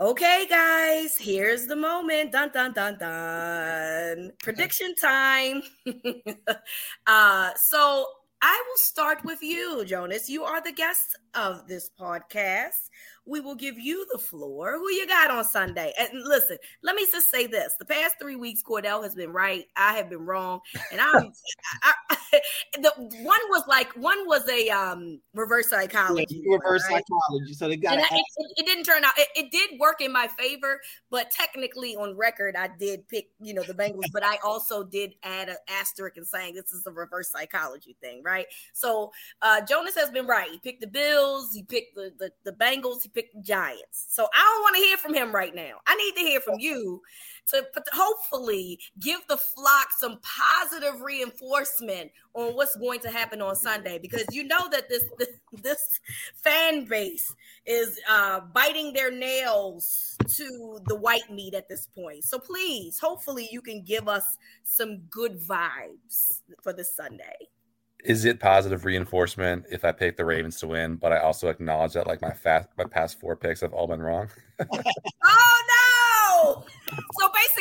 Okay, guys, here's the moment. Dun dun dun dun. Prediction time. uh, so I will start with you, Jonas. You are the guest of this podcast we will give you the floor. Who you got on Sunday? And listen, let me just say this: the past three weeks, Cordell has been right. I have been wrong, and I'm. I, I, the one was like one was a um reverse psychology. Yeah, reverse right? psychology. So they got. It, it, it, didn't turn out. It, it did work in my favor, but technically on record, I did pick you know the Bengals, but I also did add an asterisk and saying this is a reverse psychology thing, right? So uh Jonas has been right. He picked the Bills. He picked the the, the Bengals. He picked the Giants. So I don't want to hear from him right now. I need to hear from you to hopefully give the flock some positive reinforcement on what's going to happen on Sunday because you know that this this, this fan base is uh, biting their nails to the white meat at this point. So please, hopefully, you can give us some good vibes for this Sunday is it positive reinforcement if I pick the Ravens to win, but I also acknowledge that like my fast my past four picks have all been wrong? oh!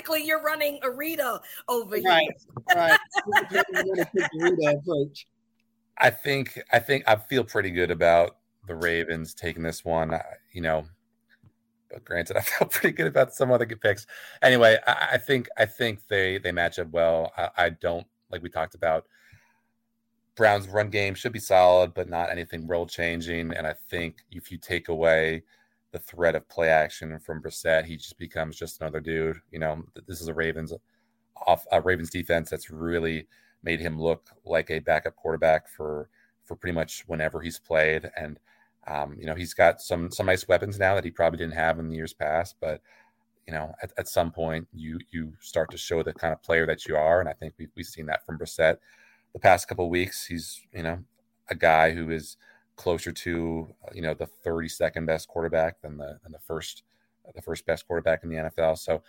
So you're running a Rita over right, here. Right, I think I think I feel pretty good about the Ravens taking this one. You know, but granted, I felt pretty good about some other good picks. Anyway, I, I think I think they they match up well. I, I don't like we talked about Browns' run game should be solid, but not anything world changing. And I think if you take away the threat of play action from Brissett, he just becomes just another dude. You know, this is a Ravens off a Ravens defense that's really made him look like a backup quarterback for for pretty much whenever he's played. And um, you know, he's got some some nice weapons now that he probably didn't have in the years past. But you know, at, at some point, you you start to show the kind of player that you are, and I think we've, we've seen that from Brissett the past couple weeks. He's you know a guy who is closer to uh, you know the 32nd best quarterback than the than the first the first best quarterback in the NFL. So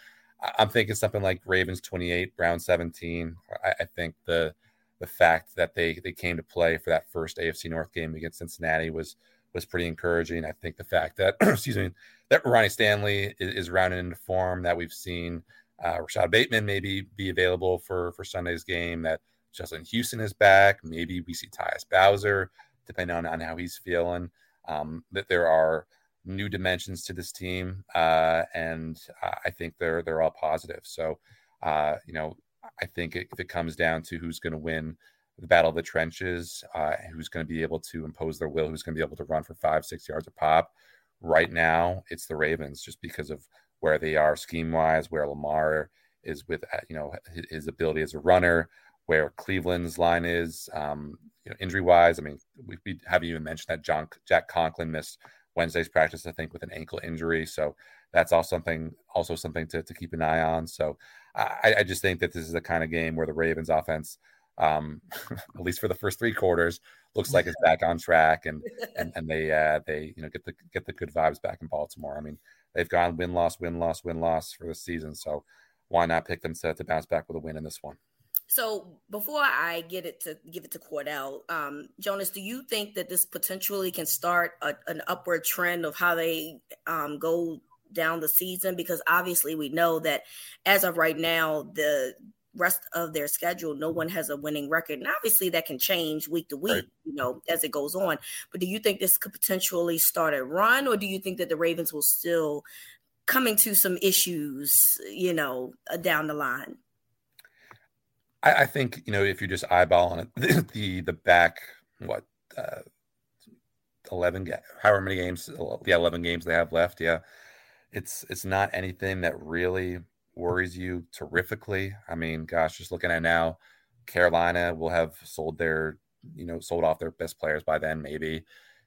I'm thinking something like Ravens 28, Brown 17. I, I think the the fact that they they came to play for that first AFC North game against Cincinnati was was pretty encouraging. I think the fact that excuse me that Ronnie Stanley is, is rounding into form that we've seen uh, Rashod Bateman maybe be available for for Sunday's game that Justin Houston is back. Maybe we see Tyus Bowser, depending on, on how he's feeling. Um, that there are new dimensions to this team, uh, and I think they're they're all positive. So, uh, you know, I think if it comes down to who's going to win the battle of the trenches, uh, who's going to be able to impose their will, who's going to be able to run for five, six yards a pop, right now it's the Ravens, just because of where they are scheme wise, where Lamar is with uh, you know his ability as a runner where Cleveland's line is, um, you know, injury wise. I mean, we, we haven't even mentioned that John Jack Conklin missed Wednesday's practice, I think, with an ankle injury. So that's also something, also something to, to keep an eye on. So I, I just think that this is the kind of game where the Ravens offense, um, at least for the first three quarters, looks like it's back on track, and and and they uh, they you know get the get the good vibes back in Baltimore. I mean, they've gone win loss win loss win loss for the season, so why not pick them to, to bounce back with a win in this one? So before I get it to give it to Cordell, um, Jonas, do you think that this potentially can start a, an upward trend of how they um, go down the season? Because obviously we know that as of right now, the rest of their schedule, no one has a winning record, and obviously that can change week to week, right. you know, as it goes on. But do you think this could potentially start a run, or do you think that the Ravens will still come into some issues, you know, down the line? I, I, think you know if you're just eyeballing it, the the, back what uh, 11 however many games yeah 11 games they have left yeah. It's it's not anything that really worries you terrifically. I mean gosh just looking at now carolina will have sold their you know sold off their best players by then maybe.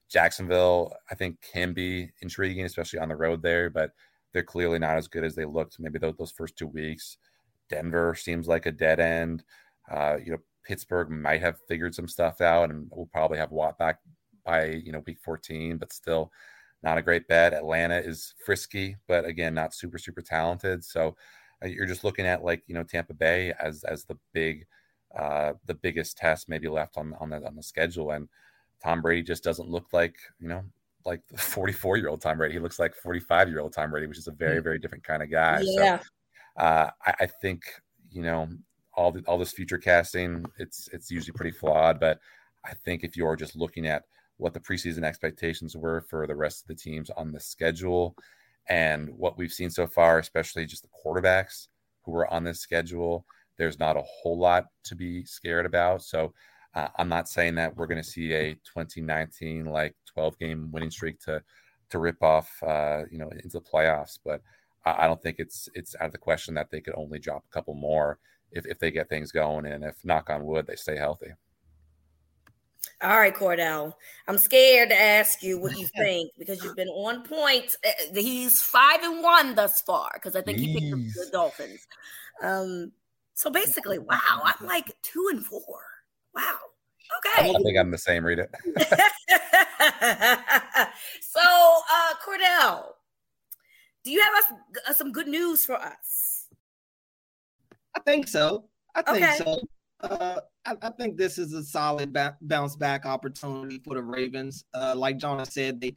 Jacksonville i think can be intriguing especially on the road there but they're clearly not as good as they looked maybe those, those first two weeks denver seems like a dead end uh, you know pittsburgh might have figured some stuff out and we'll probably have watt back by you know week 14, but still not a great bet. Atlanta is frisky, but again, not super super talented. So uh, you're just looking at like you know Tampa Bay as as the big uh, the biggest test maybe left on on the on the schedule, and Tom Brady just doesn't look like you know like the 44 year old Tom Brady. He looks like 45 year old Tom Brady, which is a very hmm. very different kind of guy. Yeah. So uh, I, I think you know all the, all this future casting it's it's usually pretty flawed, but I think if you're just looking at what the preseason expectations were for the rest of the teams on the schedule and what we've seen so far, especially just the quarterbacks who were on this schedule. There's not a whole lot to be scared about. So uh, I'm not saying that we're going to see a 2019 like 12 game winning streak to to rip off, uh, you know, into the playoffs, but I, I don't think it's it's out of the question that they could only drop a couple more if if they get things going and if knock on wood they stay healthy. All right, Cordell. I'm scared to ask you what you think because you've been on point. Eh, eh, he's five and one thus far because I think Jeez. he picked the, the Dolphins. Um, so basically, wow, I'm like two and four. Wow. Okay. I think I'm the same. Read it. so, uh, Cordell, do you have us, uh, some good news for us? I think so. I think okay. so. Uh, I, I, think this is a solid ba- bounce back opportunity for the Ravens. Uh, like John said, they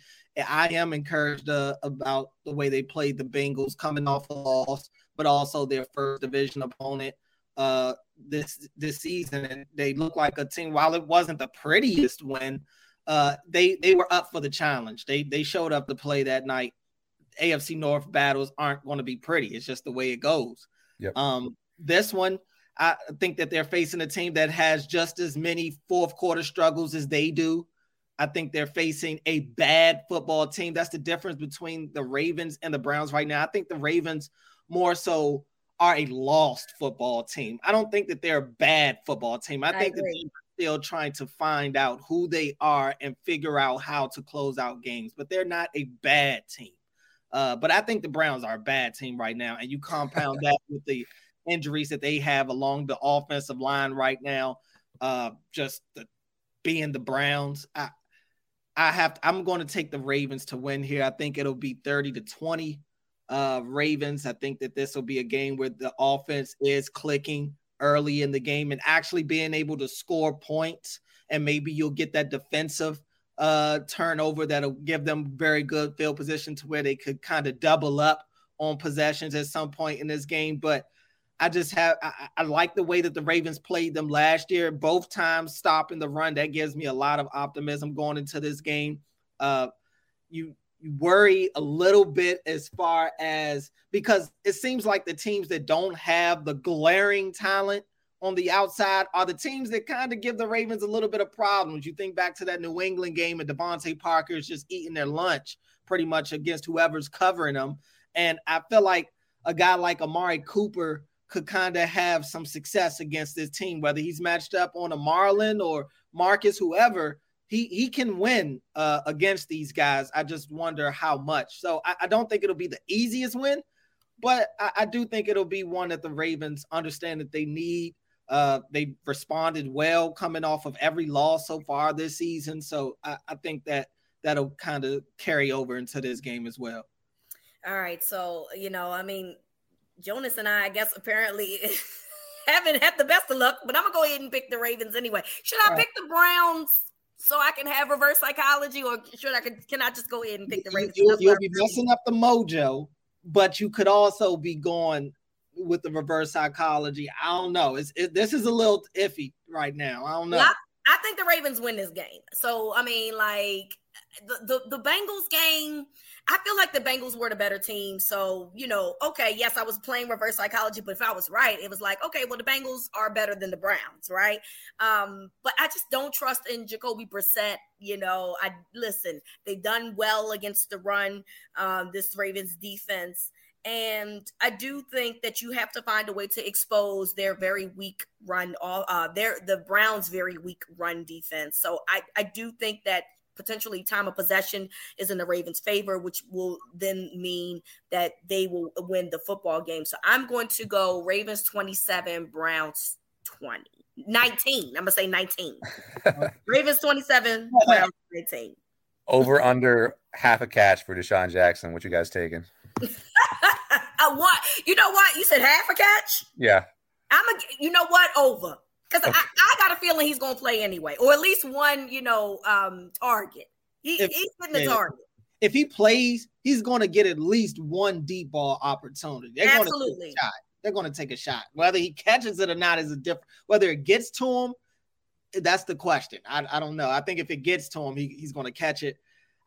I am encouraged uh, about the way they played the Bengals coming off a loss, but also their first division opponent uh, this this season. And they look like a team. While it wasn't the prettiest win, uh, they they were up for the challenge. They they showed up to play that night. AFC North battles aren't going to be pretty. It's just the way it goes. Yep. Um, this one I think that they're facing a team that has just as many fourth quarter struggles as they do. I think they're facing a bad football team. That's the difference between the Ravens and the Browns right now. I think the Ravens more so are a lost football team. I don't think that they're a bad football team. I, I think agree. that they're still trying to find out who they are and figure out how to close out games, but they're not a bad team. Uh, but I think the Browns are a bad team right now. And you compound that with the injuries that they have along the offensive line right now. Uh, just the, being the Browns, I I have to, I'm going to take the Ravens to win here. I think it'll be 30 to 20 uh, Ravens. I think that this will be a game where the offense is clicking early in the game and actually being able to score points. And maybe you'll get that defensive uh, turnover that'll give them very good field position to where they could kind of double up on possessions at some point in this game. But I just have I, I, like the way that the Ravens played them last year, both times stopping the run. That gives me a lot of optimism going into this game. Uh, you you worry a little bit as far as because it seems like the teams that don't have the glaring talent on the outside are the teams that kind of give the Ravens a little bit of problems. You think back to that New England game and DeVante Parker is just eating their lunch pretty much against whoever's covering them. And I feel like a guy like Amari Cooper could kind of have some success against this team, whether he's matched up on a Marlon or Marcus, whoever. He, he can win uh, against these guys. I just wonder how much. So I, I don't think it'll be the easiest win, but I, I, do think it'll be one that the Ravens understand that they need. Uh, they responded well coming off of every loss so far this season. So I, I think that that'll kind of carry over into this game as well. All right. So, you know, I mean, Jonas and I, I guess, apparently haven't had the best of luck, but I'm gonna go ahead and pick the Ravens anyway. Should I pick the Browns so I can have reverse psychology, or should I can I just go ahead and pick the Ravens? You, will be messing up the mojo, but you could also be going with the reverse psychology. I don't know. It's it, this is a little iffy right now. I don't know. I, I think the Ravens win this game. So I mean, like the, the the Bengals game. I feel like the Bengals were the better team. So, you know, okay, yes, I was playing reverse psychology, but if I was right, it was like, okay, well, the Bengals are better than the Browns, right? Um, but I just don't trust in Jacoby Brissett. You know, I listen, they've done well against the run, um, this Ravens defense. And I do think that you have to find a way to expose their very weak run, all uh, their the Browns' very weak run defense. So I, I do think that potentially time of possession is in the Ravens' favor, which will then mean that they will win the football game. So I'm going to go Ravens 27, Browns 20. 19. I'm going to say 19. Ravens 27, Browns 19. Over under half a catch for DeSean Jackson. What you guys taking? I want, you know what? You said half a catch? Yeah. I'm a, you know what? Over. Because okay. I, I, got a feeling he's going to play anyway, or at least one, you know, um, target. He, if, he's getting the target. If he plays, he's going to get at least one deep ball opportunity. They're Absolutely. Going to take a shot. They're going to take a shot. Whether he catches it or not is a different. Whether it gets to him, that's the question. I, I don't know. I think if it gets to him, he, he's going to catch it.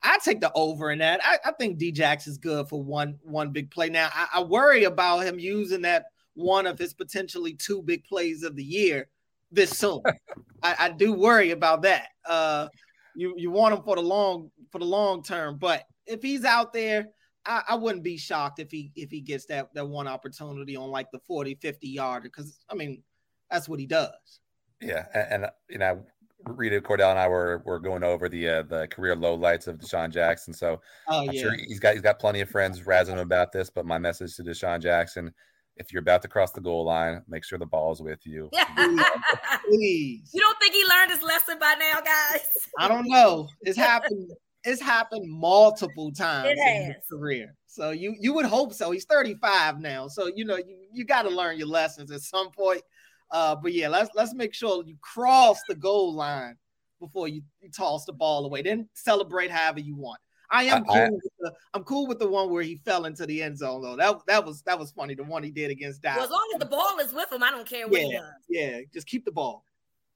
I take the over in that. I, I think Djax is good for one one big play. Now I, I worry about him using that one of his potentially two big plays of the year this soon. I, I, do worry about that. Uh, you you want him for the long for the long term, but if he's out there, I, I, wouldn't be shocked if he if he gets that that one opportunity on like the 40, 50 yard because I mean that's what he does. Yeah, and, and you know Reeta Cordell and I were were going over the uh, the career low lights of DeSean Jackson. So oh, I'm yeah. sure he's got he's got plenty of friends razzing him about this. But my message to DeSean Jackson if you're about to cross the goal line, make sure the ball is with you. Please. You don't think he learned his lesson by now, guys? I don't know. It's happened. It's happened multiple times in his career. So you you would hope so. He's 35 now. So you know you, you got to learn your lessons at some point. Uh, but yeah, let's let's make sure you cross the goal line before you, you toss the ball away. Then celebrate however you want. I am cool. I, with the, I'm cool with the one where he fell into the end zone though. That that was that was funny. The one he did against Dallas. Well, as long as the ball is with him, I don't care what yeah, he does. Yeah, just keep the ball.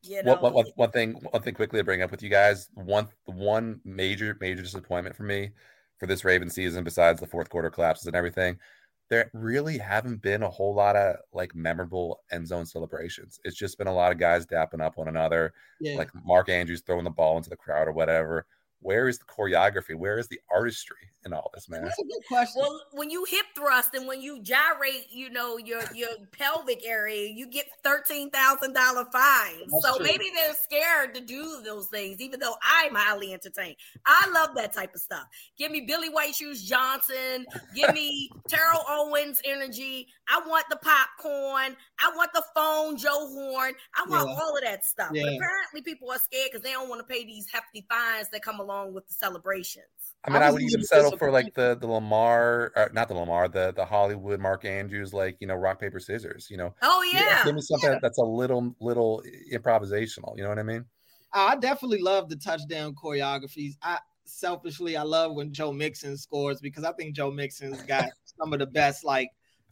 You know? one, one, one thing, one thing quickly to bring up with you guys. One, one major, major disappointment for me for this Raven season, besides the fourth quarter collapses and everything, there really haven't been a whole lot of like memorable end zone celebrations. It's just been a lot of guys dapping up one another, yeah. like Mark Andrews throwing the ball into the crowd or whatever where is the choreography? Where is the artistry in all this, man? That's a good question. Well, when you hip thrust and when you gyrate, you know your your pelvic area, you get thirteen thousand dollar fines. That's so true. maybe they're scared to do those things, even though I'm highly entertained. I love that type of stuff. Give me Billy White Shoes Johnson. Give me Terrell Owens energy. I want the popcorn. I want the phone Joe Horn. I want yeah. all of that stuff. Yeah. But apparently, people are scared because they don't want to pay these hefty fines that come along along with the celebrations. I mean, I, I would even settle for like the the Lamar, not the Lamar, the the Hollywood Mark Andrews, like you know, rock paper scissors. You know. Oh yeah. Give me something yeah. that's a little little improvisational. You know what I mean? I definitely love the touchdown choreographies. I selfishly, I love when Joe Mixon scores because I think Joe Mixon's got some of the best like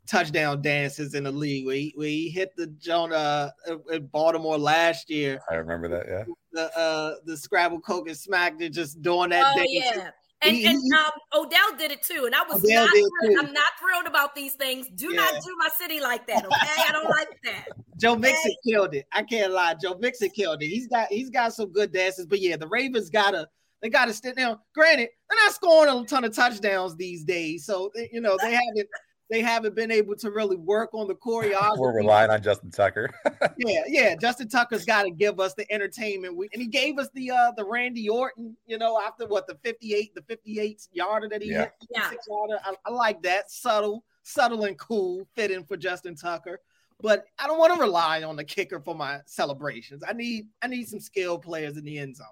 touchdown dances in the league. We he, where he hit the Jonah at Baltimore last year. I remember that. Yeah. The uh the Scrabble Coke and Smack. They're just doing that. Oh dance. yeah. And, he, and um, Odell did it too, and I was Odell not. Thrilled, I'm not thrilled about these things. Do yeah. not do my city like that, okay? I don't like that. Joe okay? Mixon killed it. I can't lie. Joe Mixon killed it. He's got he's got some good dances, but yeah, the Ravens gotta they gotta sit down. Granted, they're not scoring a ton of touchdowns these days, so you know they haven't they haven't been able to really work on the choreography. We're relying on Justin Tucker. yeah, yeah. Justin Tucker's got to give us the entertainment. We, and he gave us the uh the Randy Orton, you know, after what the 58, the 58 yarder that he yeah. hit. Yeah. Yarder. I, I like that. Subtle, subtle and cool, fitting for Justin Tucker. But I don't want to rely on the kicker for my celebrations. I need I need some skilled players in the end zone.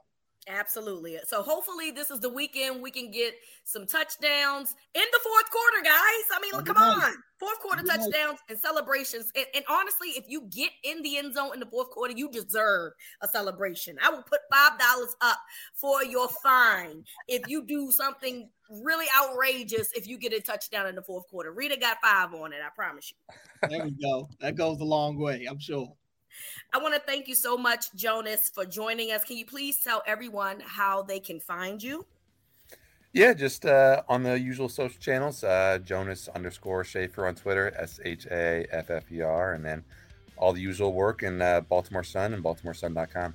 Absolutely. So hopefully this is the weekend we can get some touchdowns in the fourth quarter, guys. I mean, come on. Fourth quarter touchdowns and celebrations. And, and, honestly, if you get in the end zone in the fourth quarter, you deserve a celebration. I will put $5 up for your fine if you do something really outrageous if you get a touchdown in the fourth quarter. Reeta got five on it, I promise you. There we go. That goes a long way, I'm sure. I want to thank you so much, Jonas, for joining us. Can you please tell everyone how they can find you? Yeah, just uh, on the usual social channels, uh, Jonas underscore Shaffer on Twitter, S H A F F E R, and then all the usual work in uh, Baltimore Sun and BaltimoreSun.com.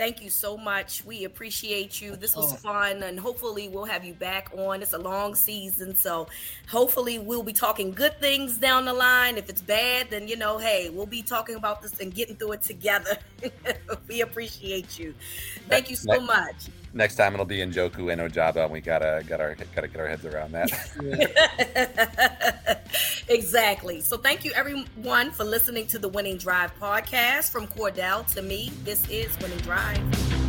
Thank you so much. We appreciate you. This was oh. fun, and hopefully, we'll have you back on. It's a long season, so hopefully, we'll be talking good things down the line. If it's bad, then you know, hey, we'll be talking about this and getting through it together. we appreciate you. Thank you so much. Next time it'll be Njoku and Ojabo, and we gotta get our gotta get our heads around that. exactly. So, thank you everyone for listening to the Winning Drive podcast from Cordell to me. This is Winning Drive.